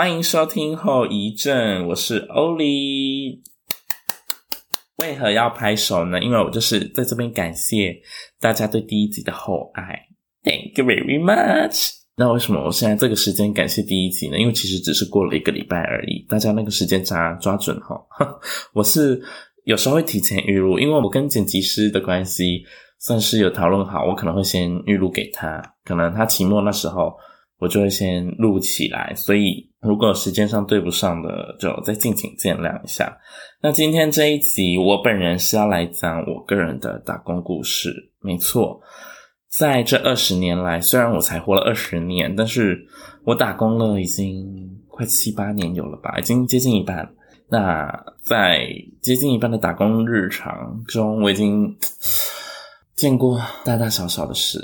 欢迎收听后遗症，我是欧里。为何要拍手呢？因为我就是在这边感谢大家对第一集的厚爱，Thank you very much。那为什么我现在这个时间感谢第一集呢？因为其实只是过了一个礼拜而已，大家那个时间差抓准哈。我是有时候会提前预录，因为我跟剪辑师的关系算是有讨论好，我可能会先预录给他，可能他期末那时候。我就会先录起来，所以如果时间上对不上的，就再敬请见谅一下。那今天这一集，我本人是要来讲我个人的打工故事。没错，在这二十年来，虽然我才活了二十年，但是我打工了已经快七八年有了吧，已经接近一半。那在接近一半的打工日常中，我已经见过大大小小的事。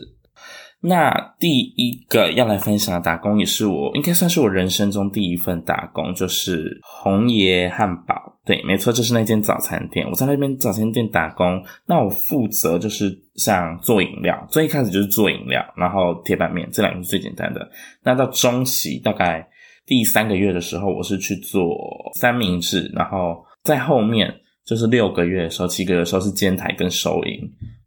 那第一个要来分享的打工，也是我应该算是我人生中第一份打工，就是红爷汉堡。对，没错，就是那间早餐店。我在那边早餐店打工，那我负责就是像做饮料，最一开始就是做饮料，然后铁板面，这两个是最简单的。那到中期大概第三个月的时候，我是去做三明治，然后在后面就是六个月的时候、七个月的时候是煎台跟收银。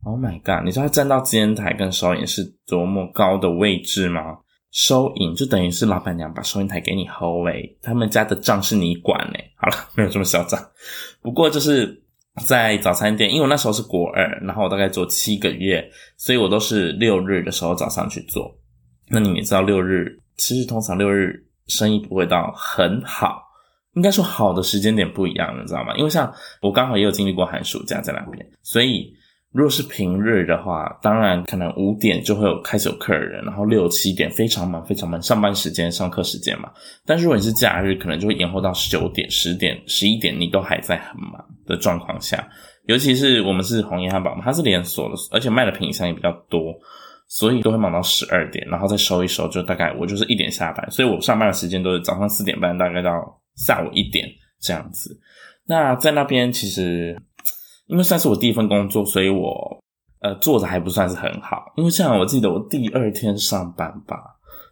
Oh my god！你知道站到煎台跟收银是多么高的位置吗？收银就等于是老板娘把收银台给你 hold 诶，他们家的账是你管诶。好了，没有这么嚣张。不过就是在早餐店，因为我那时候是国二，然后我大概做七个月，所以我都是六日的时候早上去做。那你们也知道，六日其实通常六日生意不会到很好，应该说好的时间点不一样，你知道吗？因为像我刚好也有经历过寒暑假在那边，所以。如果是平日的话，当然可能五点就会有开始有客人，然后六七点非常忙非常忙，上班时间、上课时间嘛。但是如果你是假日，可能就会延后到九点、十点、十一点，你都还在很忙的状况下。尤其是我们是红叶汉堡嘛，它是连锁的，而且卖的品项也比较多，所以都会忙到十二点，然后再收一收，就大概我就是一点下班，所以我上班的时间都是早上四点半，大概到下午一点这样子。那在那边其实。因为算是我第一份工作，所以我呃做的还不算是很好。因为这样，我记得我第二天上班吧，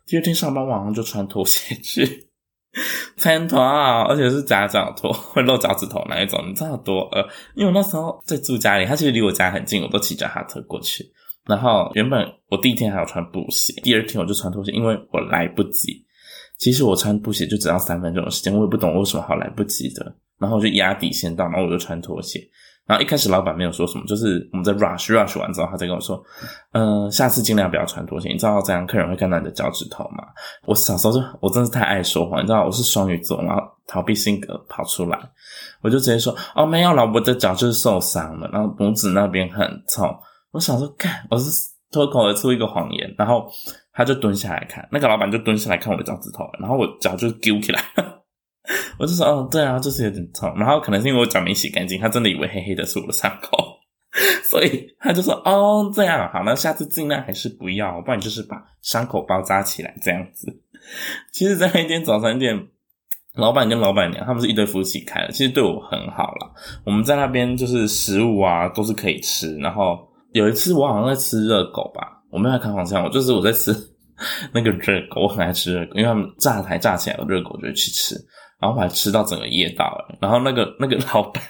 第二天上班晚上就穿拖鞋去 参团啊，而且是夹脚拖，会露脚趾头那一种，你知道多呃？因为我那时候在住家里，他其实离我家很近，我都骑脚踏车过去。然后原本我第一天还要穿布鞋，第二天我就穿拖鞋，因为我来不及。其实我穿布鞋就只要三分钟的时间，我也不懂为什么好来不及的。然后我就压底线到，然后我就穿拖鞋。然后一开始老板没有说什么，就是我们在 rush rush 完之后，他再跟我说，呃，下次尽量不要穿拖鞋，你知道这样客人会看到你的脚趾头吗？我小时候就我真是太爱说谎，你知道我是双鱼座，然后逃避性格跑出来，我就直接说，哦，没有，老婆的脚就是受伤了，然后拇指那边很痛。我想说，干，我是脱口而出一个谎言，然后他就蹲下来看，那个老板就蹲下来看我的脚趾头，然后我脚就揪起来。我就说，哦，对啊，就是有点痛，然后可能是因为我脚没洗干净，他真的以为黑黑的是我的伤口，所以他就说，哦，这样好，那下次尽量还是不要，不然就是把伤口包扎起来这样子。其实，在那间早餐店，老板跟老板娘他们是一对夫妻开的，其实对我很好啦。我们在那边就是食物啊都是可以吃，然后有一次我好像在吃热狗吧，我没有开黄腔，我就是我在吃 那个热狗，我很爱吃热狗，因为他们炸台炸起来的热狗，我就去吃。然后我还吃到整个噎到了，然后那个那个老板，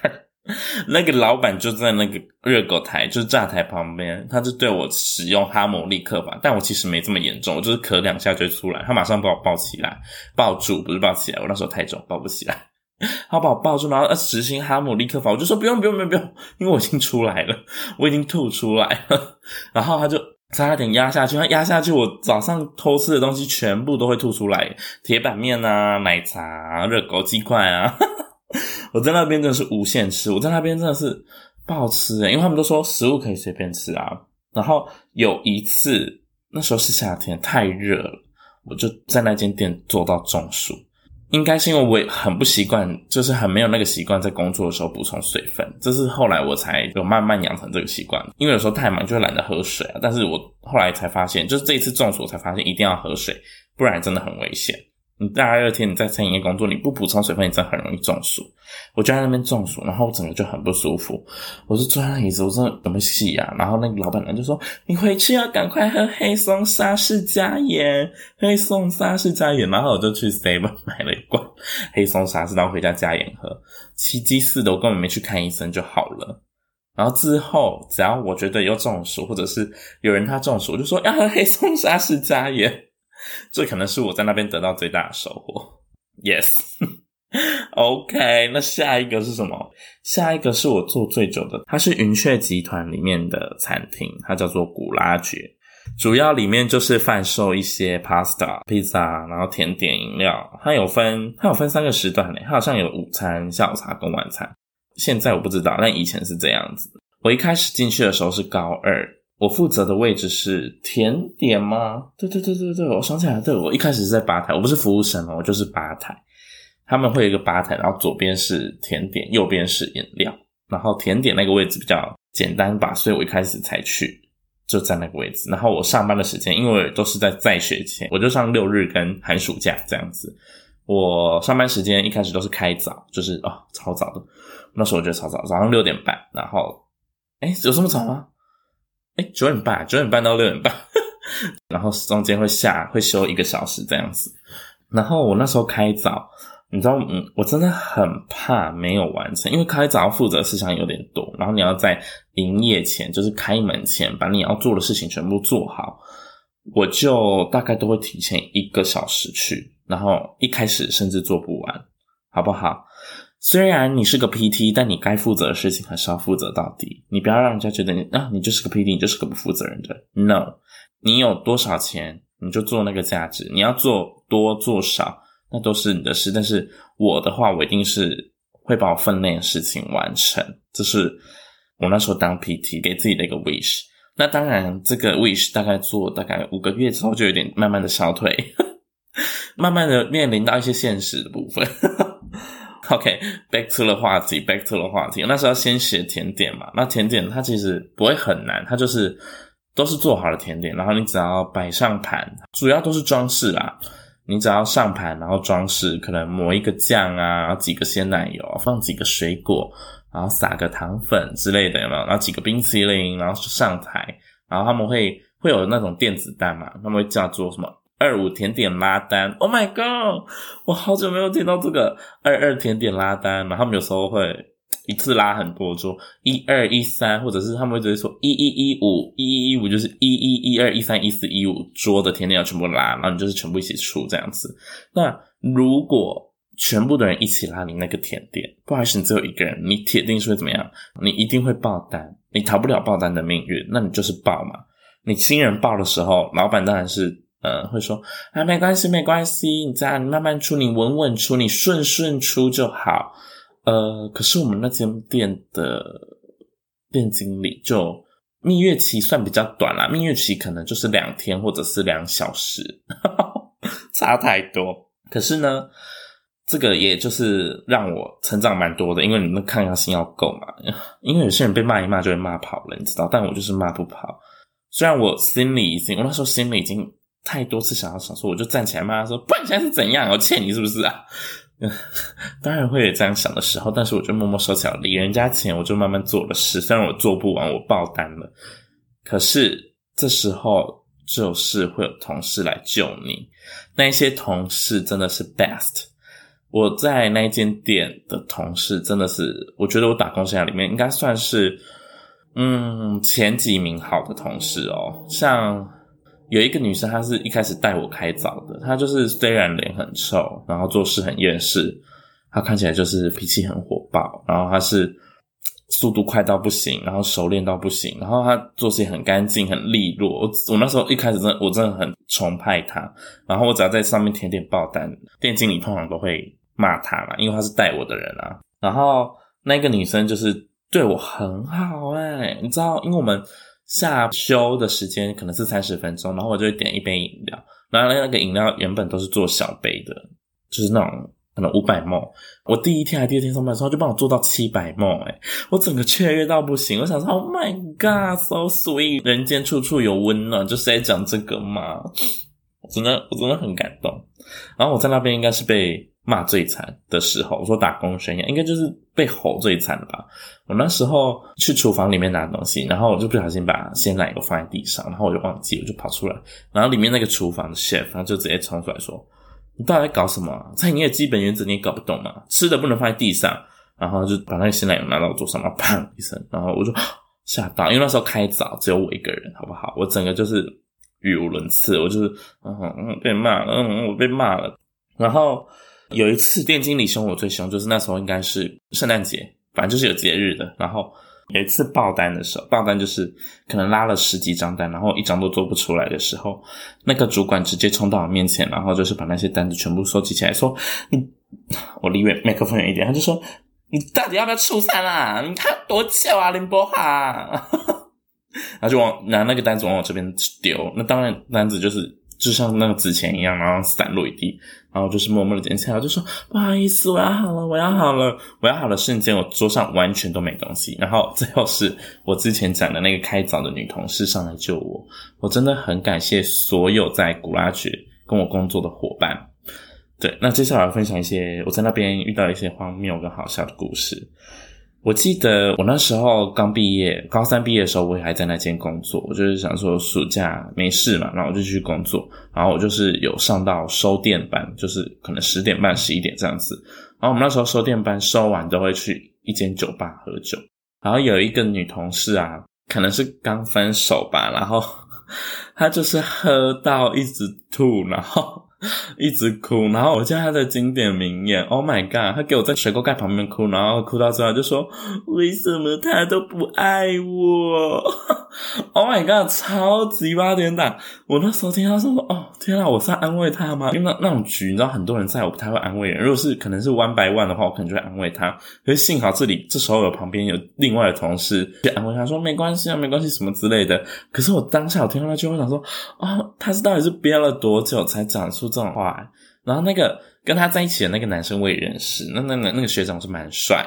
那个老板就在那个热狗台，就是炸台旁边，他就对我使用哈姆立克法，但我其实没这么严重，我就是咳两下就出来，他马上把我抱起来，抱住，不是抱起来，我那时候太重，抱不起来，他把我抱住，然后实行哈姆立克法，我就说不用不用不用不用，因为我已经出来了，我已经吐出来了，然后他就。差点压下去，压下去，我早上偷吃的东西全部都会吐出来，铁板面啊、奶茶、热狗、鸡块啊，我在那边真的是无限吃，我在那边真的是不好吃诶，因为他们都说食物可以随便吃啊。然后有一次，那时候是夏天，太热了，我就在那间店做到中暑。应该是因为我很不习惯，就是很没有那个习惯，在工作的时候补充水分。这是后来我才有慢慢养成这个习惯。因为有时候太忙就懒得喝水啊。但是我后来才发现，就是这一次中暑，才发现一定要喝水，不然真的很危险。你大热天你在餐饮业工作，你不补充水分，你真的很容易中暑。我就在那边中暑，然后我整个就很不舒服。我就坐在那椅子，我说怎么洗啊？然后那个老板娘就说：“你回去要赶快喝黑松沙士加盐，黑松沙士加盐。”然后我就去 Seven 买了一罐黑松沙士，然后回家加盐喝。奇迹似的，我根本没去看医生就好了。然后之后，只要我觉得有中暑，或者是有人他中暑，我就说要喝黑松沙士加盐。这可能是我在那边得到最大的收获。Yes，OK，那下一个是什么？下一个是我做最久的，它是云雀集团里面的餐厅，它叫做古拉爵，主要里面就是贩售一些 pasta、披萨，然后甜点、饮料。它有分，它有分三个时段呢，它好像有午餐、下午茶跟晚餐。现在我不知道，但以前是这样子。我一开始进去的时候是高二。我负责的位置是甜点吗？对对对对对，我想起来了，对，我一开始是在吧台，我不是服务生哦，我就是吧台。他们会有一个吧台，然后左边是甜点，右边是饮料。然后甜点那个位置比较简单吧，所以我一开始才去，就在那个位置。然后我上班的时间，因为都是在在学前，我就上六日跟寒暑假这样子。我上班时间一开始都是开早，就是哦超早的，那时候我觉得超早，早上六点半。然后，诶有这么早吗？诶九点半，九点半到六点半，然后中间会下会休一个小时这样子。然后我那时候开早，你知道，嗯，我真的很怕没有完成，因为开早负责事项有点多，然后你要在营业前，就是开门前，把你要做的事情全部做好。我就大概都会提前一个小时去，然后一开始甚至做不完，好不好？虽然你是个 PT，但你该负责的事情还是要负责到底。你不要让人家觉得你啊，你就是个 PT，你就是个不负责任的。No，你有多少钱你就做那个价值，你要做多做少那都是你的事。但是我的话，我一定是会把我分内的事情完成。这是我那时候当 PT 给自己的一个 wish。那当然，这个 wish 大概做大概五个月之后，就有点慢慢的消退，慢慢的面临到一些现实的部分。OK，back to the 话题，back to 的话题。那时候要先学甜点嘛，那甜点它其实不会很难，它就是都是做好的甜点，然后你只要摆上盘，主要都是装饰啦。你只要上盘，然后装饰，可能抹一个酱啊，然后几个鲜奶油，放几个水果，然后撒个糖粉之类的，有没有？然后几个冰淇淋，然后上台，然后他们会会有那种电子蛋嘛，他们会叫做什么？二五甜点拉单，Oh my god！我好久没有听到这个二二甜点拉单，然后他们有时候会一次拉很多桌，一二一三，或者是他们会直接说一一一五一一一五，就是一一一二一三一四一五桌的甜点要全部拉，然后你就是全部一起出这样子。那如果全部的人一起拉你那个甜点，不好意思，你只有一个人，你铁定是会怎么样？你一定会爆单，你逃不了爆单的命运，那你就是爆嘛。你新人爆的时候，老板当然是。呃，会说啊，没关系，没关系，你这样慢慢出，你稳稳出，你顺顺出就好。呃，可是我们那间店的店经理就蜜月期算比较短啦，蜜月期可能就是两天或者是两小时，差太多。可是呢，这个也就是让我成长蛮多的，因为你们抗压性要够嘛。因为有些人被骂一骂就会骂跑了，你知道，但我就是骂不跑。虽然我心里已经，我那时候心里已经。太多次想要想说，我就站起来骂他说：“不然你现在是怎样？我欠你是不是啊？” 当然会有这样想的时候，但是我就默默收起来，理人家钱，我就慢慢做了事。虽然我做不完，我爆单了，可是这时候就是会有同事来救你。那些同事真的是 best。我在那间店的同事真的是，我觉得我打工生涯里面应该算是嗯前几名好的同事哦，像。有一个女生，她是一开始带我开早的。她就是虽然脸很臭，然后做事很厌世，她看起来就是脾气很火爆。然后她是速度快到不行，然后熟练到不行。然后她做事也很干净、很利落。我我那时候一开始真的我真的很崇拜她。然后我只要在上面填点报单，店经理通常都会骂她嘛，因为她是带我的人啊。然后那个女生就是对我很好诶，你知道，因为我们。下休的时间可能是三十分钟，然后我就会点一杯饮料，然后那个饮料原本都是做小杯的，就是那种可能五百梦。我第一天还第二天上班的时候，就帮我做到七百 ml，诶我整个雀跃到不行。我想说，Oh my God，so sweet，人间处处有温暖，就是在讲这个嘛。我真的我真的很感动。然后我在那边应该是被骂最惨的时候，我说打工生涯应该就是被吼最惨的吧。我那时候去厨房里面拿东西，然后我就不小心把鲜奶油放在地上，然后我就忘记，我就跑出来，然后里面那个厨房的 chef 他就直接冲出来说：“你到底在搞什么啊？餐饮业基本原则你也搞不懂吗？吃的不能放在地上。”然后就把那个鲜奶油拿到我桌上，然后砰一声，然后我就 吓到，因为那时候开早只有我一个人，好不好？我整个就是语无伦次，我就是嗯嗯被骂了，嗯我被骂了，然后。有一次店经理凶我最凶，就是那时候应该是圣诞节，反正就是有节日的。然后有一次爆单的时候，爆单就是可能拉了十几张单，然后一张都做不出来的时候，那个主管直接冲到我面前，然后就是把那些单子全部收集起来，说：“你，我离远麦克风远一点。”他就说：“你到底要不要出三啊？你看多久啊，林波哈？” 然后就往拿那个单子往我这边丢，那当然单子就是就像那个纸钱一样，然后散落一地。然后就是默默的捡起来，就说不好意思，我要好了，我要好了，我要好了。瞬间，我桌上完全都没东西。然后最后是我之前讲的那个开早的女同事上来救我。我真的很感谢所有在古拉爵跟我工作的伙伴。对，那接下来分享一些我在那边遇到一些荒谬跟好笑的故事。我记得我那时候刚毕业，高三毕业的时候，我也还在那间工作。我就是想说暑假没事嘛，然后我就去工作。然后我就是有上到收电班，就是可能十点半、十一点这样子。然后我们那时候收电班收完都会去一间酒吧喝酒。然后有一个女同事啊，可能是刚分手吧，然后 她就是喝到一直吐，然后。一直哭，然后我记得他的经典名言，Oh my god！他给我在水沟盖旁边哭，然后哭到最后就说：“为什么他都不爱我？”Oh my god！超级八点档！我那时候听到说：“哦，天啊，我是在安慰他吗？”因为那那种局，你知道很多人在，我不太会安慰人。如果是可能是 one by one 的话，我可能就会安慰他。可是幸好这里这时候有旁边有另外的同事去安慰他说：“没关系啊，没关系，什么之类的。”可是我当下我听到那句话，想说：“哦，他是到底是憋了多久才讲出？”这种话，然后那个跟他在一起的那个男生我也认识，那那那那个学长是蛮帅，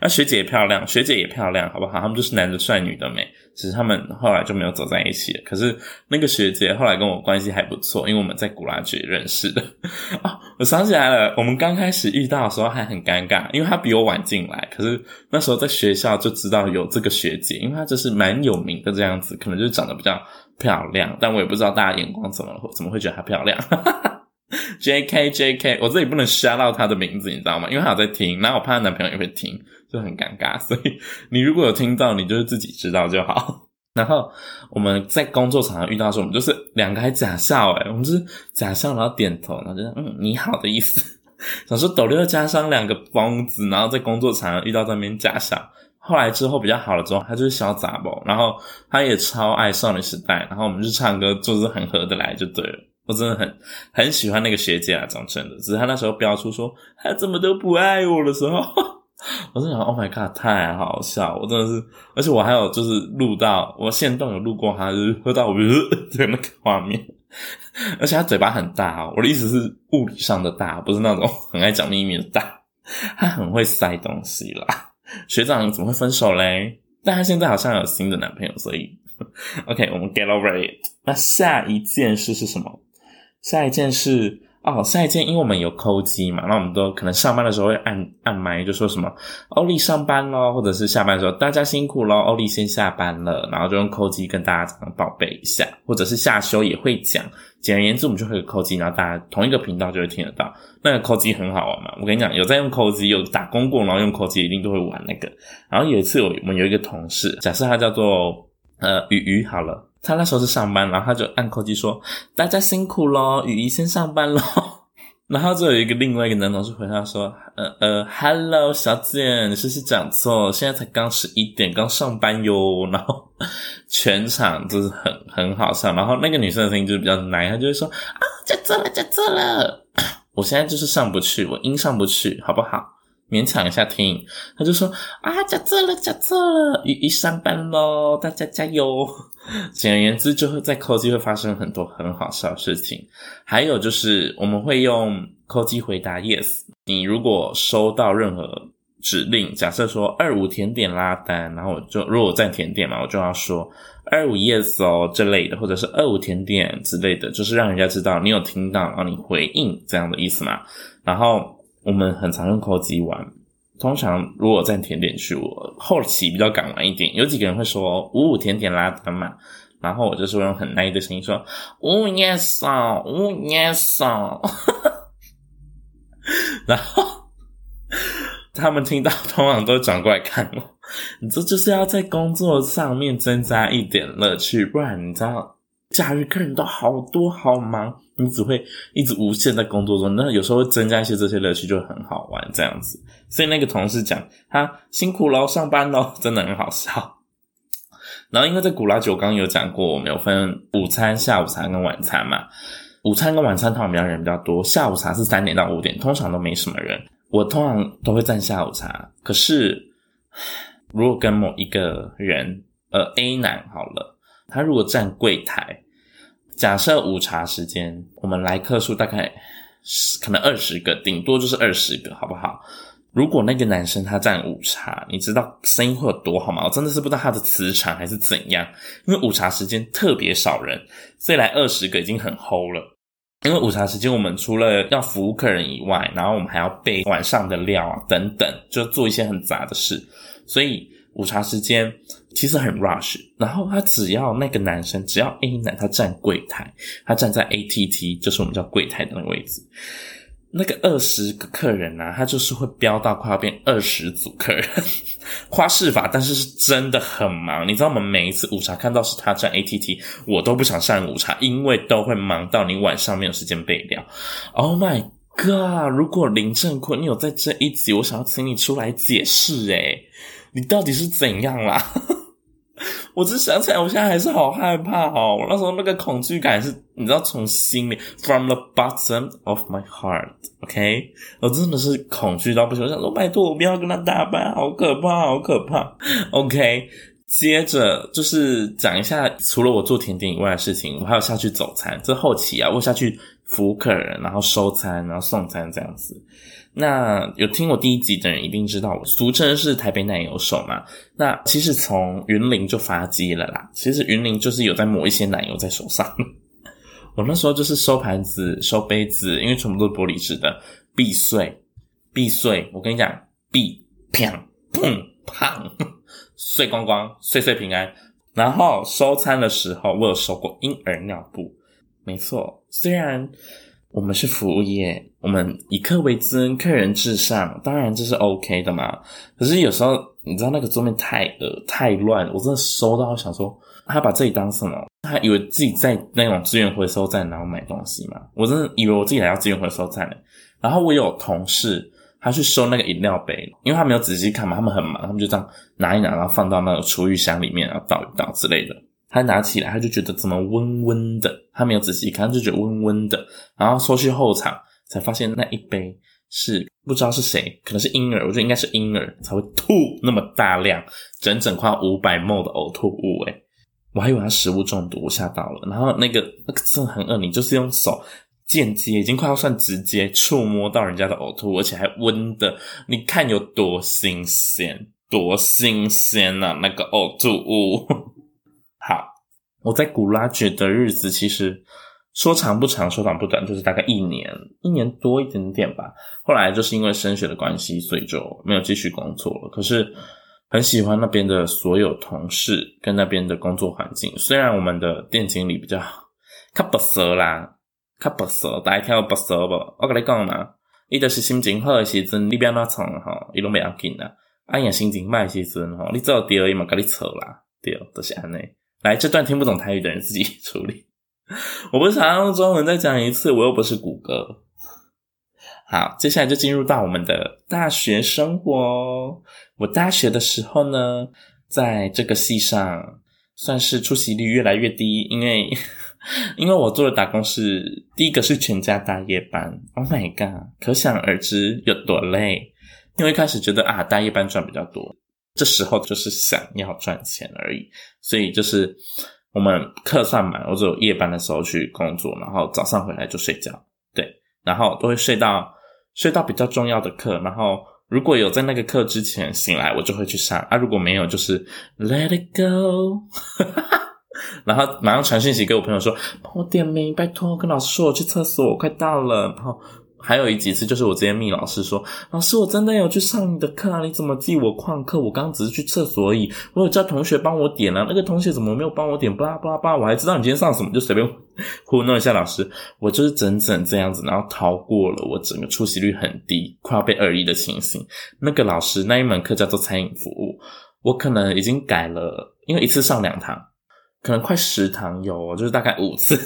那 学姐也漂亮，学姐也漂亮，好不好？他们就是男的帅，女的美，只是他们后来就没有走在一起了。可是那个学姐后来跟我关系还不错，因为我们在古拉爵认识的。啊，我想起来了，我们刚开始遇到的时候还很尴尬，因为他比我晚进来，可是那时候在学校就知道有这个学姐，因为她就是蛮有名的这样子，可能就是长得比较。漂亮，但我也不知道大家眼光怎么，怎么会觉得她漂亮 J.K. J.K. 我这里不能瞎到他的名字，你知道吗？因为他有在听，然后我怕她男朋友也会听，就很尴尬。所以你如果有听到，你就是自己知道就好。然后我们在工作场合遇到的时候，我们就是两个还假笑，诶我们就是假笑，然后点头，然后就是嗯你好的意思。想说抖六加上两个疯子，然后在工作场合遇到那边假笑。后来之后比较好了之后，他就是小杂包，然后他也超爱少女时代，然后我们就唱歌，就是很合得来就对了。我真的很很喜欢那个学姐啊，讲真的，只是他那时候飙出说他怎么都不爱我的时候，我真的想，Oh my god，太好笑！我真的是，而且我还有就是录到我现动有录过他，就是喝到我 的那个画面，而且他嘴巴很大哦，我的意思是物理上的大，不是那种 很爱讲秘密的大，他很会塞东西啦。学长怎么会分手嘞？但他现在好像有新的男朋友，所以 OK，我们 get over it。那下一件事是什么？下一件事哦，下一件，因为我们有抠机嘛，那我们都可能上班的时候会按按麦，就说什么欧丽上班咯，或者是下班的时候大家辛苦咯，欧丽先下班了，然后就用抠机跟大家这样报备一下，或者是下休也会讲。简而言之，我们就会有抠机，然后大家同一个频道就会听得到。那个抠机很好玩嘛，我跟你讲，有在用抠机，有打工过，然后用抠机一定都会玩那个。然后有一次，我们有一个同事，假设他叫做呃雨雨好了，他那时候是上班，然后他就按扣机说：“大家辛苦咯，雨雨先上班咯。”然后就有一个另外一个男同事回他说：“呃呃，Hello 小姐，你是不是讲错？现在才刚十一点，刚上班哟。”然后全场就是很很好笑。然后那个女生的声音就是比较奶，她就会说：“啊，讲错了，讲错了。”我现在就是上不去，我音上不去，好不好？勉强一下听。他就说啊，讲错了，讲错了，雨雨上班喽，大家加油。简而言之，就会在抠机会发生很多很好笑的事情。还有就是，我们会用抠机回答 yes。你如果收到任何指令，假设说二五甜点拉单，然后我就如果我在甜点嘛，我就要说二五 yes 哦这类的，或者是二五甜点之类的，就是让人家知道你有听到，然后你回应这样的意思嘛。然后我们很常用口机玩，通常如果在甜点区，我后期比较敢玩一点，有几个人会说五五甜点拉单嘛，然后我就是会用很奶的声音说五 yes 哦，五 yes 哦，然后。他们听到通常都转过来看我，你这就是要在工作上面增加一点乐趣，不然你知道假日客人都好多好忙，你只会一直无限在工作中。那有时候会增加一些这些乐趣，就很好玩这样子。所以那个同事讲他辛苦喽，上班喽，真的很好笑。然后因为在古拉酒刚有讲过，我们有分午餐、下午茶跟晚餐嘛。午餐跟晚餐通常比较人比较多，下午茶是三点到五点，通常都没什么人。我通常都会站下午茶，可是如果跟某一个人，呃，A 男好了，他如果站柜台，假设午茶时间，我们来客数大概可能二十个，顶多就是二十个，好不好？如果那个男生他占午茶，你知道声音会有多好吗？我真的是不知道他的磁场还是怎样，因为午茶时间特别少人，所以来二十个已经很齁了。因为午茶时间，我们除了要服务客人以外，然后我们还要备晚上的料啊等等，就做一些很杂的事。所以午茶时间其实很 rush。然后他只要那个男生，只要 A 男他站柜台，他站在 ATT，就是我们叫柜台的那个位置。那个二十个客人啊，他就是会飙到快要变二十组客人，花式法，但是是真的很忙。你知道我们每一次午茶看到是他站 ATT，我都不想上午茶，因为都会忙到你晚上没有时间备料。Oh my god！如果林正坤你有在这一集，我想要请你出来解释，诶，你到底是怎样啦？我只想起来，我现在还是好害怕哦。我那时候那个恐惧感是，你知道，从心里，from the bottom of my heart，OK，我真的是恐惧到不行。我想说，拜托，我不要跟他搭班，好可怕，好可怕。OK，接着就是讲一下，除了我做甜点以外的事情，我还有下去走餐。这后期啊，我下去服务客人，然后收餐，然后送餐这样子。那有听我第一集的人一定知道，我俗称是台北奶油手嘛。那其实从云林就发迹了啦。其实云林就是有在抹一些奶油在手上。我那时候就是收盘子、收杯子，因为全部都是玻璃制的，必碎，必碎。我跟你讲，必砰砰砰，碎光光，碎碎平安。然后收餐的时候，我有收过婴儿尿布，没错，虽然。我们是服务业，我们以客为尊，客人至上，当然这是 OK 的嘛。可是有时候你知道那个桌面太呃太乱，我真的收到想说，他把这里当什么？他以为自己在那种资源回收站然后买东西嘛？我真的以为我自己来到资源回收站。然后我有同事他去收那个饮料杯，因为他没有仔细看嘛，他们很忙，他们就这样拿一拿，然后放到那个厨余箱里面，然后倒一倒之类的。他拿起来，他就觉得怎么温温的，他没有仔细看，他就觉得温温的。然后说去后场，才发现那一杯是不知道是谁，可能是婴儿，我觉得应该是婴儿才会吐那么大量，整整快五百 ml 的呕吐物，诶我还以为他食物中毒，我吓到了。然后那个那个真的很恶，你就是用手间接，已经快要算直接触摸到人家的呕吐，而且还温的，你看有多新鲜，多新鲜啊！那个呕吐物。我在古拉觉的日子其实说长不长，说短不短，就是大概一年，一年多一点点吧。后来就是因为升学的关系，所以就没有继续工作了。可是很喜欢那边的所有同事跟那边的工作环境。虽然我们的店经理比较卡不怂啦，卡不怂，大家听不怂不？我跟你讲嘛，伊就是心情好的时阵，你不要那从哈，伊拢不要紧啦。哎呀，心情坏时阵哈，你做第二伊嘛，跟你扯啦，对，都是安尼。来，这段听不懂台语的人自己 处理。我不是想用中文再讲一次，我又不是谷歌。好，接下来就进入到我们的大学生活。我大学的时候呢，在这个系上算是出席率越来越低，因为因为我做的打工是第一个是全家大夜班。Oh my god，可想而知有多累。因为一开始觉得啊，大夜班赚比较多。这时候就是想要赚钱而已，所以就是我们课算满，我只有夜班的时候去工作，然后早上回来就睡觉，对，然后都会睡到睡到比较重要的课，然后如果有在那个课之前醒来，我就会去上啊；如果没有，就是 Let it go，然后马上传讯息给我朋友说：“帮我点名，拜托，跟老师说我去厕所，我快到了。”然后。还有一几次，就是我直接密老师说：“老师，我真的有去上你的课啊，你怎么记我旷课？我刚只是去厕所而已，我有叫同学帮我点啊，那个同学怎么没有帮我点？巴拉巴拉巴拉，我还知道你今天上什么，就随便糊弄一下老师。我就是整整这样子，然后逃过了我整个出席率很低，快要被二一的情形。那个老师那一门课叫做餐饮服务，我可能已经改了，因为一次上两堂，可能快十堂有，就是大概五次。”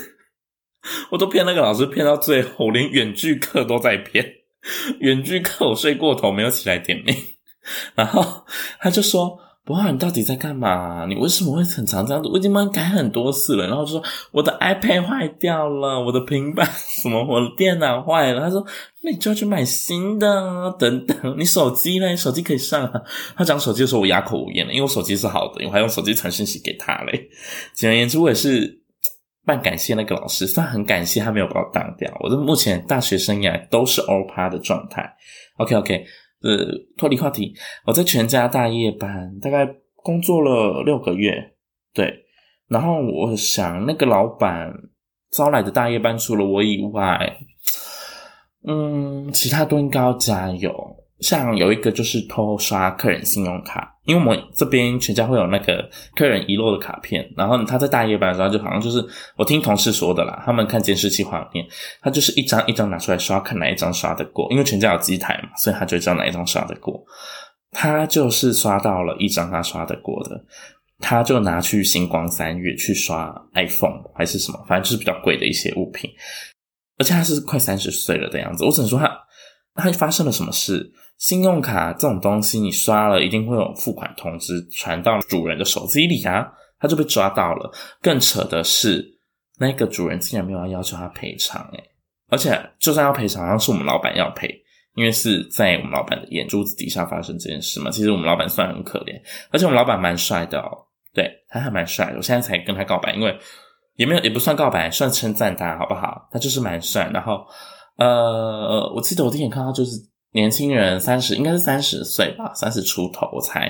我都骗那个老师骗到最后，连远距课都在骗。远距课我睡过头，没有起来点名，然后他就说：“博浩，你到底在干嘛？你为什么会很常这样子？我已经帮你改很多次了。”然后就说：“我的 iPad 坏掉了，我的平板什么，我的电脑坏了。”他说：“那你就要去买新的，等等。你手机呢？手机可以上啊。”他讲手机的时候，我哑口无言了，因为我手机是好的，我还用手机传信息给他嘞。简而言之，我也是。半感谢那个老师，算很感谢他没有把我当掉。我的目前大学生涯都是欧趴的状态。OK OK，呃，脱离话题。我在全家大夜班，大概工作了六个月。对，然后我想那个老板招来的大夜班，除了我以外，嗯，其他都应该要加油。像有一个就是偷刷客人信用卡，因为我们这边全家会有那个客人遗漏的卡片，然后他在大夜班的时候就好像就是我听同事说的啦，他们看监视器画面，他就是一张一张拿出来刷，看哪一张刷得过，因为全家有机台嘛，所以他就知道哪一张刷得过。他就是刷到了一张他刷得过的，他就拿去星光三月去刷 iPhone 还是什么，反正就是比较贵的一些物品，而且他是快三十岁了的样子，我只能说他他发生了什么事。信用卡这种东西，你刷了一定会有付款通知传到主人的手机里啊，他就被抓到了。更扯的是，那个主人竟然没有要要求他赔偿，诶，而且就算要赔偿，好像是我们老板要赔，因为是在我们老板的眼珠子底下发生这件事嘛。其实我们老板算很可怜，而且我们老板蛮帅的哦，对，他还蛮帅的。我现在才跟他告白，因为也没有也不算告白，算称赞他好不好？他就是蛮帅。然后，呃，我记得我第一眼看到就是。年轻人三十，应该是三十岁吧，三十出头我猜，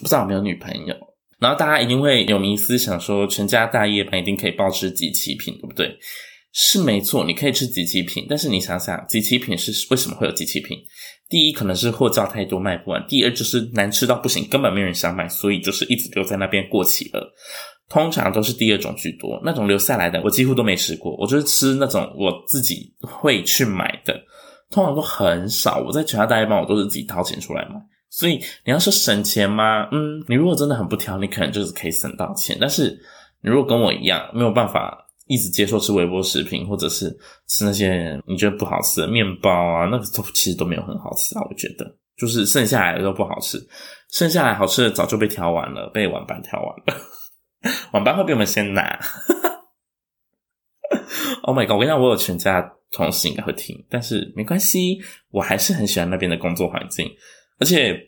不知道有没有女朋友。然后大家一定会有迷思，想说全家大夜班一定可以暴吃即期品，对不对？是没错，你可以吃即期品，但是你想想，即期品是为什么会有即期品？第一，可能是货叫太多卖不完；第二，就是难吃到不行，根本没人想买，所以就是一直留在那边过期了。通常都是第二种居多，那种留下来的我几乎都没吃过，我就是吃那种我自己会去买的。通常都很少，我在全家大夜班，我都是自己掏钱出来买。所以你要说省钱吗？嗯，你如果真的很不挑，你可能就是可以省到钱。但是你如果跟我一样，没有办法一直接受吃微波食品，或者是吃那些你觉得不好吃的面包啊，那个都其实都没有很好吃啊。我觉得就是剩下来的都不好吃，剩下来好吃的早就被挑完了，被晚班挑完了。晚班会比我们先拿。Oh my god！我跟你讲，我有全家。同事应该会听，但是没关系，我还是很喜欢那边的工作环境。而且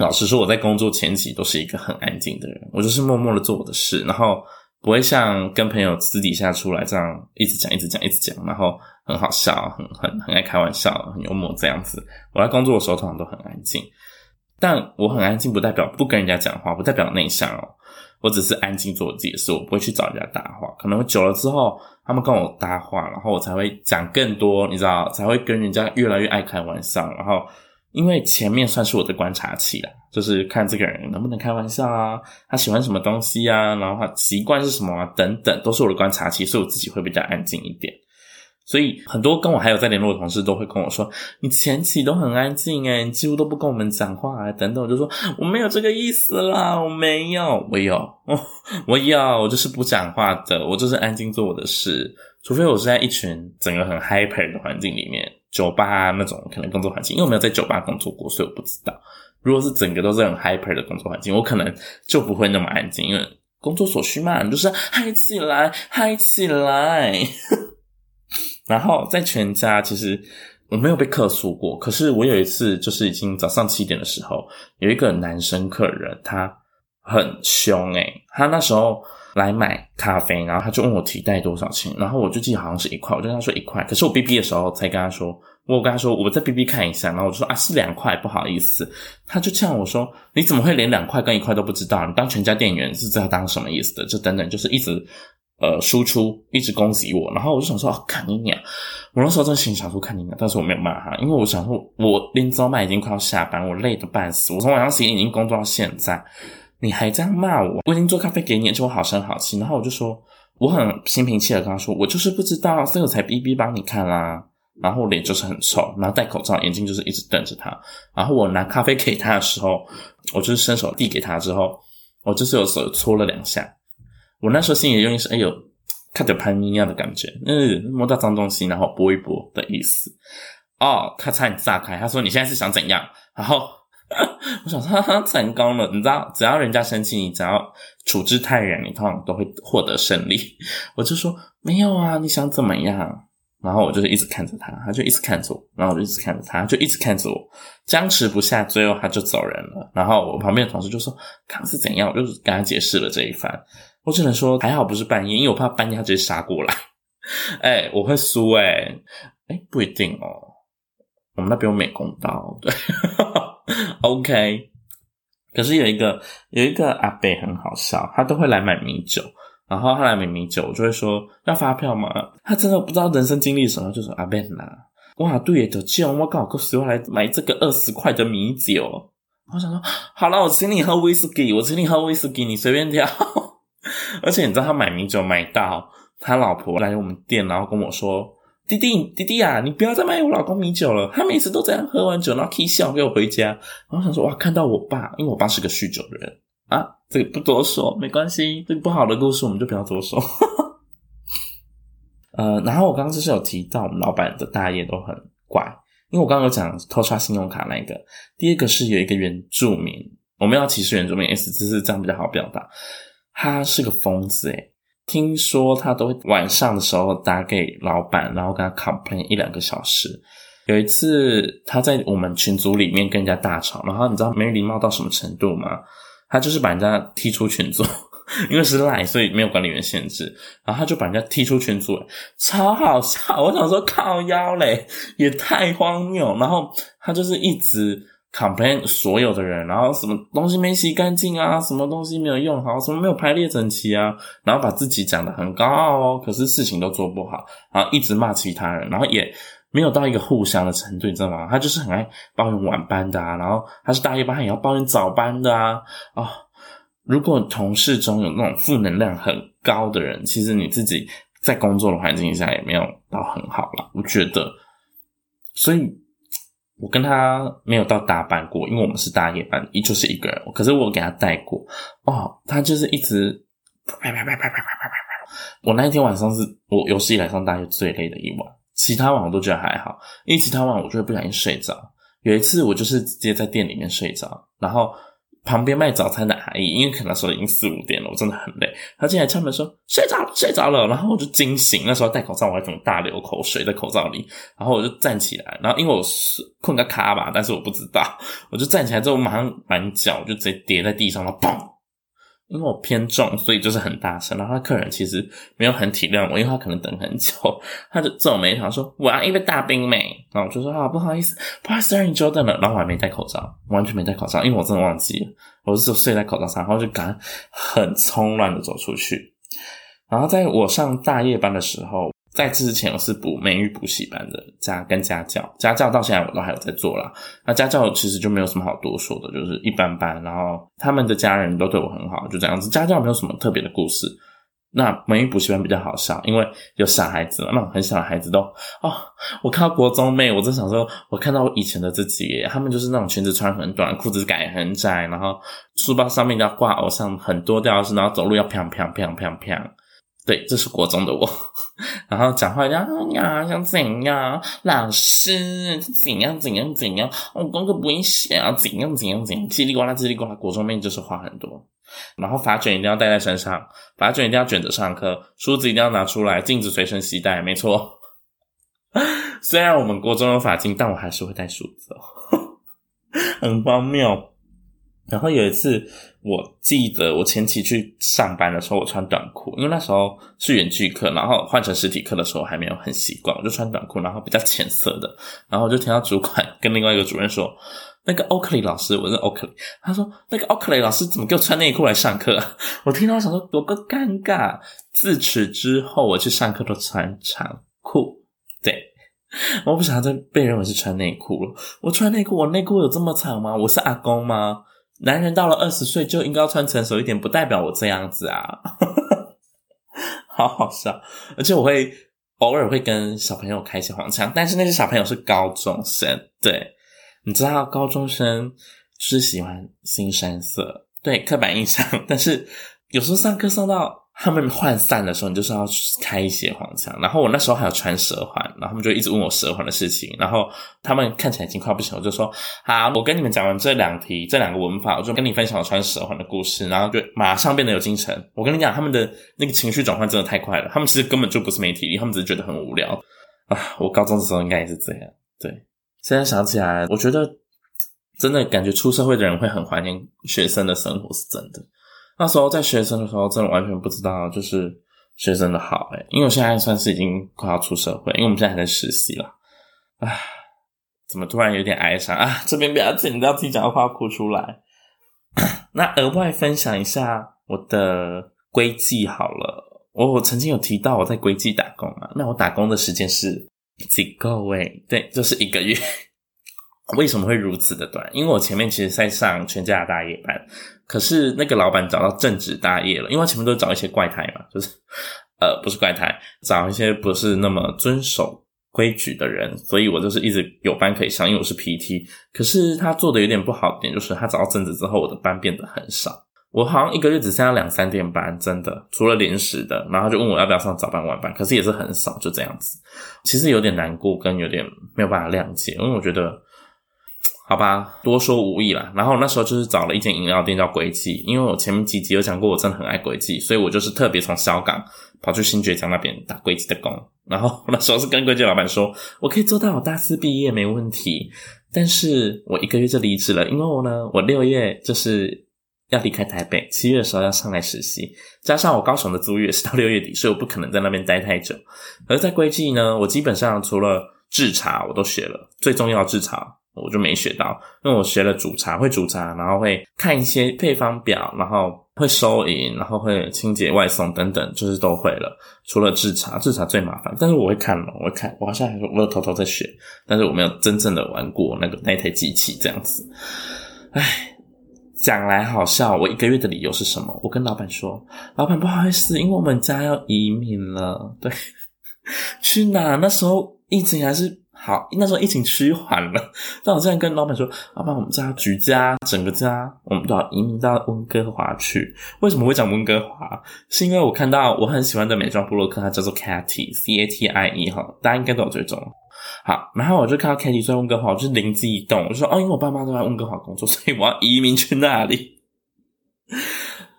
老实说，我在工作前期都是一个很安静的人，我就是默默的做我的事，然后不会像跟朋友私底下出来这样一直讲、一直讲、一直讲，然后很好笑、很很很爱开玩笑、很幽默这样子。我在工作的时候通常都很安静，但我很安静不代表不跟人家讲话，不代表内向哦。我只是安静做我自己的事，我不会去找人家搭话。可能久了之后，他们跟我搭话，然后我才会讲更多，你知道，才会跟人家越来越爱开玩笑。然后，因为前面算是我的观察期啦，就是看这个人能不能开玩笑啊，他喜欢什么东西啊，然后他习惯是什么啊，等等，都是我的观察期，所以我自己会比较安静一点。所以很多跟我还有在联络的同事都会跟我说：“你前期都很安静诶，你几乎都不跟我们讲话啊，等等。”我就说：“我没有这个意思啦，我没有，我有，我有，我就是不讲话的，我就是安静做我的事。除非我是在一群整个很 hyper 的环境里面，酒吧那种可能工作环境，因为我没有在酒吧工作过，所以我不知道。如果是整个都是很 hyper 的工作环境，我可能就不会那么安静，因为工作所需嘛，你就是嗨起来，嗨起来。”然后在全家，其实我没有被客诉过。可是我有一次，就是已经早上七点的时候，有一个男生客人，他很凶诶，他那时候来买咖啡，然后他就问我提袋多少钱，然后我就记得好像是一块，我就跟他说一块。可是我 B B 的时候才跟他说我跟他说我再 BB 看一下，然后我就说啊是两块，不好意思。他就呛我说你怎么会连两块跟一块都不知道？你当全家店员是在当什么意思的？就等等，就是一直呃输出，一直攻击我。然后我就想说哦，看你娘！我那时候真心想说看你娘，但是我没有骂他，因为我想说我临走麦已经快要下班，我累得半死，我从晚上十点已经工作到现在，你还这样骂我？我已经做咖啡给你，就我好声好气。然后我就说我很心平气和跟他说，我就是不知道，所以我才逼逼帮你看啦。然后脸就是很臭，然后戴口罩，眼睛就是一直瞪着他。然后我拿咖啡给他的时候，我就是伸手递给他之后，我就是有手搓了两下。我那时候心里用意是，哎呦，看着潘妮一样的感觉，嗯，摸到脏东西然后拨一拨的意思。哦，他差点炸开，他说你现在是想怎样？然后 我想说哈哈，成功了，你知道，只要人家生气，你只要处之泰然，你通常都会获得胜利。我就说没有啊，你想怎么样？然后我就是一直看着他，他就一直看着我，然后我就一直看着他，就一直看着我，僵持不下，最后他就走人了。然后我旁边的同事就说：“刚是怎样？”我就是跟他解释了这一番。我只能说还好不是半夜，因为我怕半夜他直接杀过来。哎，我会输哎，哎，不一定哦。我们那边有美工刀，对，OK。可是有一个有一个阿伯很好笑，他都会来买米酒。然后他来买米酒，我就会说要发票吗？他真的不知道人生经历什么，就说阿贝呐，哇，对的，既然我搞个十块来买这个二十块的米酒，我想说好了，我请你喝威士忌，我请你喝威士忌，你随便挑。而且你知道他买米酒买到他老婆来我们店，然后跟我说：“弟弟弟弟啊，你不要再卖我老公米酒了，他每次都这样喝完酒然后 K 笑给我回家。”然后想说哇，看到我爸，因为我爸是个酗酒的人。啊，这个不多说，没关系。这个不好的故事我们就不要多说。呃，然后我刚刚就是有提到，我们老板的大爷都很怪，因为我刚刚有讲偷刷信用卡那个。第二个是有一个原住民，我们要歧视原住民，S 只是这样比较好表达。他是个疯子诶，听说他都晚上的时候打给老板，然后跟他 complain 一两个小时。有一次他在我们群组里面跟人家大吵，然后你知道没礼貌到什么程度吗？他就是把人家踢出群组，因为是赖，所以没有管理员限制。然后他就把人家踢出群组，超好笑。我想说靠腰嘞，也太荒谬。然后他就是一直 complain 所有的人，然后什么东西没洗干净啊，什么东西没有用好，什么没有排列整齐啊，然后把自己讲得很高傲哦，可是事情都做不好，然后一直骂其他人，然后也。没有到一个互相的程度，你知道吗？他就是很爱抱怨晚班的啊，然后他是大夜班，他也要抱怨早班的啊。哦，如果同事中有那种负能量很高的人，其实你自己在工作的环境下也没有到很好啦，我觉得。所以，我跟他没有到大班过，因为我们是大夜班，一就是一个人。可是我给他带过，哦，他就是一直啪啪啪啪啪啪啪啪啪。我那一天晚上是我有史以来上大学最累的一晚。其他晚我都觉得还好，因为其他晚我就会不小心睡着。有一次我就是直接在店里面睡着，然后旁边卖早餐的阿姨，因为可能那时候已经四五点了，我真的很累，她进来敲门说睡着了，睡着了，然后我就惊醒。那时候戴口罩，我还怎么大流口水在口罩里，然后我就站起来，然后因为我是困个卡吧，但是我不知道，我就站起来之后我马上满脚就直接跌在地上了，砰！因为我偏重，所以就是很大声。然后他客人其实没有很体谅我，因为他可能等很久，他就皱眉头说：“我要一杯大冰美。”然后我就说：“啊，不好意思，不好意思让你久等了。”然后我还没戴口罩，完全没戴口罩，因为我真的忘记了，我就睡在口罩上，然后就赶很匆乱的走出去。然后在我上大夜班的时候。在之前我是补美语补习班的家跟家教，家教到现在我都还有在做啦。那家教其实就没有什么好多说的，就是一般般。然后他们的家人都对我很好，就这样子。家教没有什么特别的故事。那美语补习班比较好笑，因为有小孩子，那种很小的孩子都哦，我看到国中妹，我就想说，我看到以前的自己，他们就是那种裙子穿很短，裤子改很窄，然后书包上面要挂偶像很多吊饰，然后走路要啪啪啪啪啪。对，这是国中的我，然后讲话呀呀，想怎样？老师怎样怎样怎样？我功课不会写啊，怎样怎样怎样？叽里呱啦叽里呱啦，国中妹就是话很多。然后发卷一定要带在身上，发卷一定要卷着上课，梳子一定要拿出来，镜子随身携带，没错。虽然我们国中有发镜，但我还是会带梳子哦，很荒谬。然后有一次，我记得我前期去上班的时候，我穿短裤，因为那时候是远距课，然后换成实体课的时候还没有很习惯，我就穿短裤，然后比较浅色的，然后我就听到主管跟另外一个主任说：“那个欧克里老师，我是欧克里。”他说：“那个欧克里老师怎么给我穿内裤来上课？” 我听到想说多个尴尬。自此之后，我去上课都穿长裤。对，我不想再被认为是穿内裤了。我穿内裤，我内裤有这么长吗？我是阿公吗？男人到了二十岁就应该要穿成熟一点，不代表我这样子啊，好好笑。而且我会偶尔会跟小朋友开一些黄腔，但是那些小朋友是高中生，对，你知道高中生是喜欢新山色，对，刻板印象。但是有时候上课上到。他们涣散的时候，你就是要开一些黄腔。然后我那时候还有穿蛇环，然后他们就一直问我蛇环的事情。然后他们看起来已经快不行，我就说：“好，我跟你们讲完这两题，这两个文法，我就跟你分享我穿蛇环的故事。”然后就马上变得有精神。我跟你讲，他们的那个情绪转换真的太快了。他们其实根本就不是没体力，他们只是觉得很无聊啊。我高中的时候应该也是这样。对，现在想起来，我觉得真的感觉出社会的人会很怀念学生的生活，是真的。那时候在学生的时候，真的完全不知道就是学生的好诶，因为我现在算是已经快要出社会，因为我们现在还在实习了。唉，怎么突然有点哀伤啊？这边不要紧，你不要自己讲的话哭出来。那额外分享一下我的归际好了，我我曾经有提到我在归际打工啊，那我打工的时间是几个位？对，就是一个月。为什么会如此的短？因为我前面其实在上全家大夜班，可是那个老板找到正职大夜了，因为他前面都找一些怪胎嘛，就是呃不是怪胎，找一些不是那么遵守规矩的人，所以我就是一直有班可以上，因为我是 PT。可是他做的有点不好点，就是他找到正职之后，我的班变得很少，我好像一个月只剩下两三点班，真的，除了临时的，然后就问我要不要上早班晚班，可是也是很少，就这样子，其实有点难过，跟有点没有办法谅解，因为我觉得。好吧，多说无益啦。然后那时候就是找了一间饮料店叫归记，因为我前面几集有讲过，我真的很爱归记，所以我就是特别从小港跑去新崛江那边打归记的工。然后那时候是跟归记老板说，我可以做到我大四毕业没问题，但是我一个月就离职了，因为我呢，我六月就是要离开台北，七月的时候要上来实习，加上我高雄的租约是到六月底，所以我不可能在那边待太久。而在归记呢，我基本上除了制茶我都学了，最重要的制茶。我就没学到，因为我学了煮茶，会煮茶，然后会看一些配方表，然后会收银，然后会清洁外送等等，就是都会了。除了制茶，制茶最麻烦，但是我会看了，我会看，我好像还说我有偷偷在学，但是我没有真正的玩过那个那台机器这样子。唉，讲来好笑，我一个月的理由是什么？我跟老板说，老板不好意思，因为我们家要移民了。对，去哪？那时候疫情还是。好，那时候疫情趋缓了，但我现在跟老板说，老板，我们家举家整个家，我们都要移民到温哥华去。为什么会讲温哥华？是因为我看到我很喜欢的美妆部落客，它叫做 Catty，C A T I E 哈，大家应该都有追踪。好，然后我就看到 Catty 在温哥华，我就灵机一动，我就说，哦，因为我爸妈都在温哥华工作，所以我要移民去那里。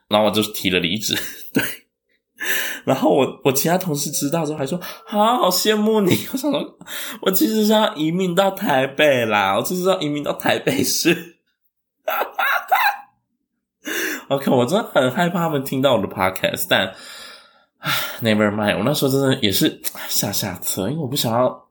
然后我就提了离职，对。然后我我其他同事知道之后还说，啊，好羡慕你！我想说，我其实是要移民到台北啦，我其实是要移民到台北市。OK，我真的很害怕他们听到我的 podcast，但，Never mind，我那时候真的也是下下策，因为我不想要。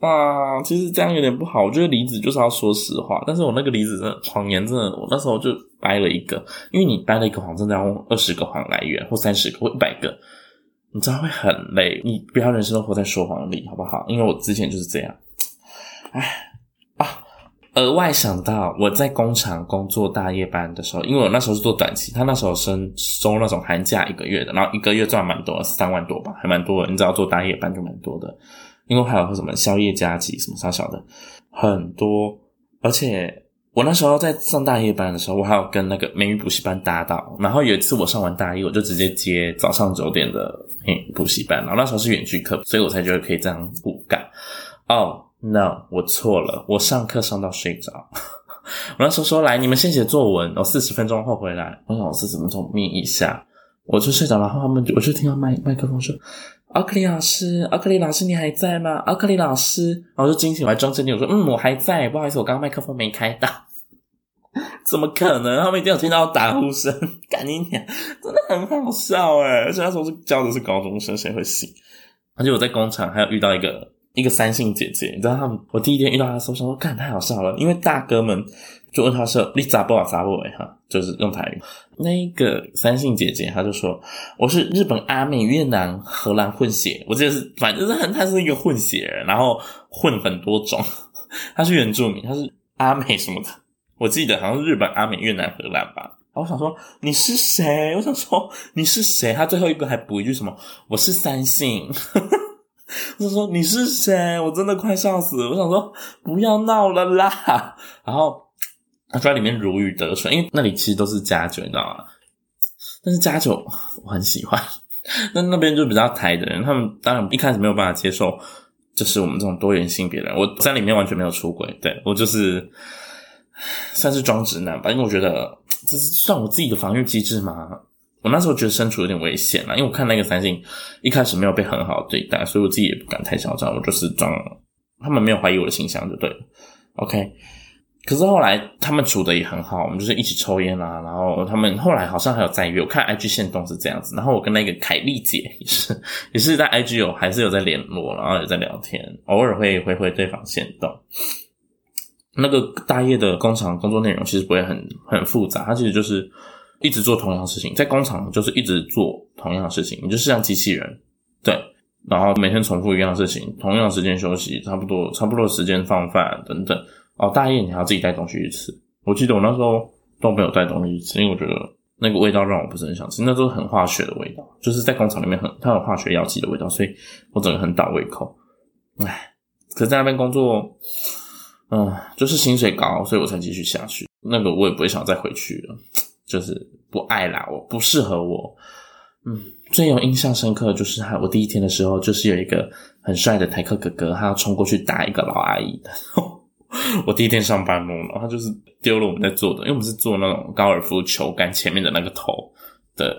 啊，其实这样有点不好。我觉得离职就是要说实话，但是我那个离职真的谎言真的，我那时候就掰了一个，因为你掰了一个谎，真的要用二十个谎来圆，或三十个或一百个，你知道会很累。你不要人生都活在说谎里，好不好？因为我之前就是这样。哎啊，额外想到我在工厂工作大夜班的时候，因为我那时候是做短期，他那时候生收那种寒假一个月的，然后一个月赚蛮多，三万多吧，还蛮多的。你知道做大夜班就蛮多的。因为还有什么宵夜加急什么啥小的很多，而且我那时候在上大夜班的时候，我还有跟那个美语补习班搭档。然后有一次我上完大一，我就直接接早上九点的补习班。然后那时候是远距课，所以我才觉得可以这样补干。哦、，no，我错了，我上课上到睡着。我那时候说来，你们先写作文，我四十分钟后回来。我想我四十分钟眯一下，我就睡着了。然后他们我就听到麦麦克风说。奥克利老师，奥克利老师，你还在吗？奥克利老师，然后就惊醒，我还装镇定，我说：“嗯，我还在，不好意思，我刚刚麦克风没开到。”怎么可能？他们一定有听到打呼声，赶紧点，真的很好笑哎！而且那时候是教的是高中生，谁会信？而且我在工厂还有遇到一个一个三姓姐姐，你知道他们？我第一天遇到她的时候，想说，看太好笑了，因为大哥们就问他说：“你咋不啊？咋不哎？”哈，就是用台语。那个三姓姐姐，她就说：“我是日本、阿美、越南、荷兰混血。”我记得是，反正是很，她是一个混血人，然后混很多种。她是原住民，她是阿美什么的。我记得好像是日本、阿美、越南、荷兰吧。然后我想说你是谁？我想说你是谁？他最后一个还补一句什么？我是三姓。我想说你是谁？我真的快笑死了。我想说不要闹了啦。然后他在里面如鱼得水，因为那里其实都是家酒，你知道吗？但是家酒我很喜欢。那那边就比较台的人，他们当然一开始没有办法接受，就是我们这种多元性别人。我在里面完全没有出轨，对，我就是。算是装直男吧，因为我觉得这是算我自己的防御机制嘛。我那时候觉得身处有点危险了，因为我看那个三星一开始没有被很好的对待，所以我自己也不敢太嚣张，我就是装，他们没有怀疑我的形象就对了。OK，可是后来他们处的也很好，我们就是一起抽烟啊，然后他们后来好像还有再约，我看 IG 限动是这样子，然后我跟那个凯丽姐也是 也是在 IG 有还是有在联络，然后有在聊天，偶尔会回回对方限动。那个大业的工厂工作内容其实不会很很复杂，它其实就是一直做同样的事情，在工厂就是一直做同样的事情，你就是像机器人，对，然后每天重复一样的事情，同样的时间休息，差不多差不多的时间放饭等等。哦，大夜你还要自己带东西去吃，我记得我那时候都没有带东西去吃，因为我觉得那个味道让我不是很想吃，那都是很化学的味道，就是在工厂里面很它有化学药剂的味道，所以我整个很倒胃口。唉，可是在那边工作。嗯，就是薪水高，所以我才继续下去。那个我也不会想再回去了，就是不爱啦，我不适合我。嗯，最有印象深刻的就是他，我第一天的时候，就是有一个很帅的台客哥哥，他要冲过去打一个老阿姨的。我第一天上班嘛，然后他就是丢了我们在做的，因为我们是做那种高尔夫球杆前面的那个头的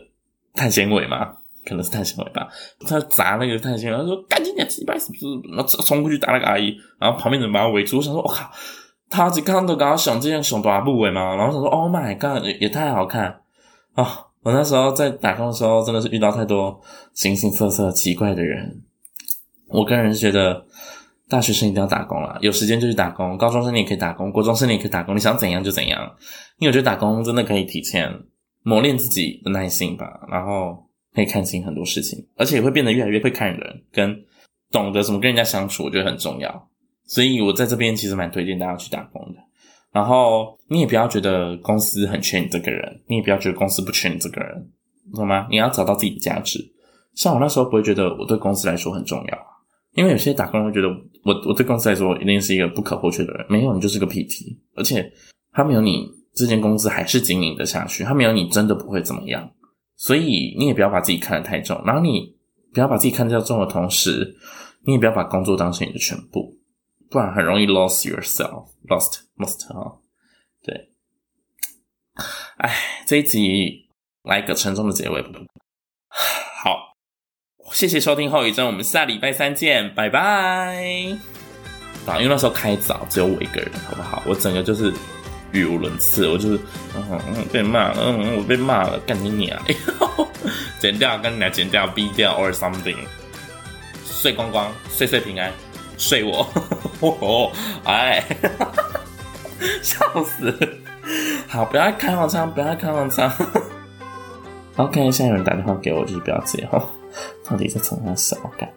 碳纤维嘛。可能是碳纤维吧，他砸那个碳纤维，他说赶紧点，几百是不是？然后冲过去打那个阿姨，然后旁边人把他围住。我想说，我靠，他只刚都刚刚想这样想多部位嘛，然后想说，Oh my god，也也太好看啊、我那时候在打工的时候，真的是遇到太多形形色色奇怪的人。我个人觉得，大学生一定要打工啦，有时间就去打工。高中生你也可以打工，国中生你也可以打工，你想怎样就怎样。因为我觉得打工真的可以提前磨练自己的耐心吧，然后。可以看清很多事情，而且也会变得越来越会看人，跟懂得怎么跟人家相处，我觉得很重要。所以我在这边其实蛮推荐大家去打工的。然后你也不要觉得公司很缺你这个人，你也不要觉得公司不缺你这个人，懂吗？你要找到自己的价值。像我那时候不会觉得我对公司来说很重要，因为有些打工人会觉得我我对公司来说一定是一个不可或缺的人。没有，你就是个屁屁，而且他没有你，这间公司还是经营得下去。他没有你，真的不会怎么样。所以你也不要把自己看得太重，然后你不要把自己看得太重的同时，你也不要把工作当成你的全部，不然很容易 lost yourself，lost lost 哈。对，哎，这一集来个沉重的结尾。谢谢收听后遗症，我们下礼拜三见，拜拜。啊，因为那时候开早，只有我一个人，好不好？我整个就是。语无伦次，我就是嗯嗯被骂了，嗯我被骂了，干你娘！剪掉，跟你俩剪掉，B 掉，or something，睡光光，岁岁平安，睡我，哦，哎，笑死！好，不要开黄腔，不要开黄腔。OK，现在有人打电话给我，就是不要接哈。到底在产生什么感？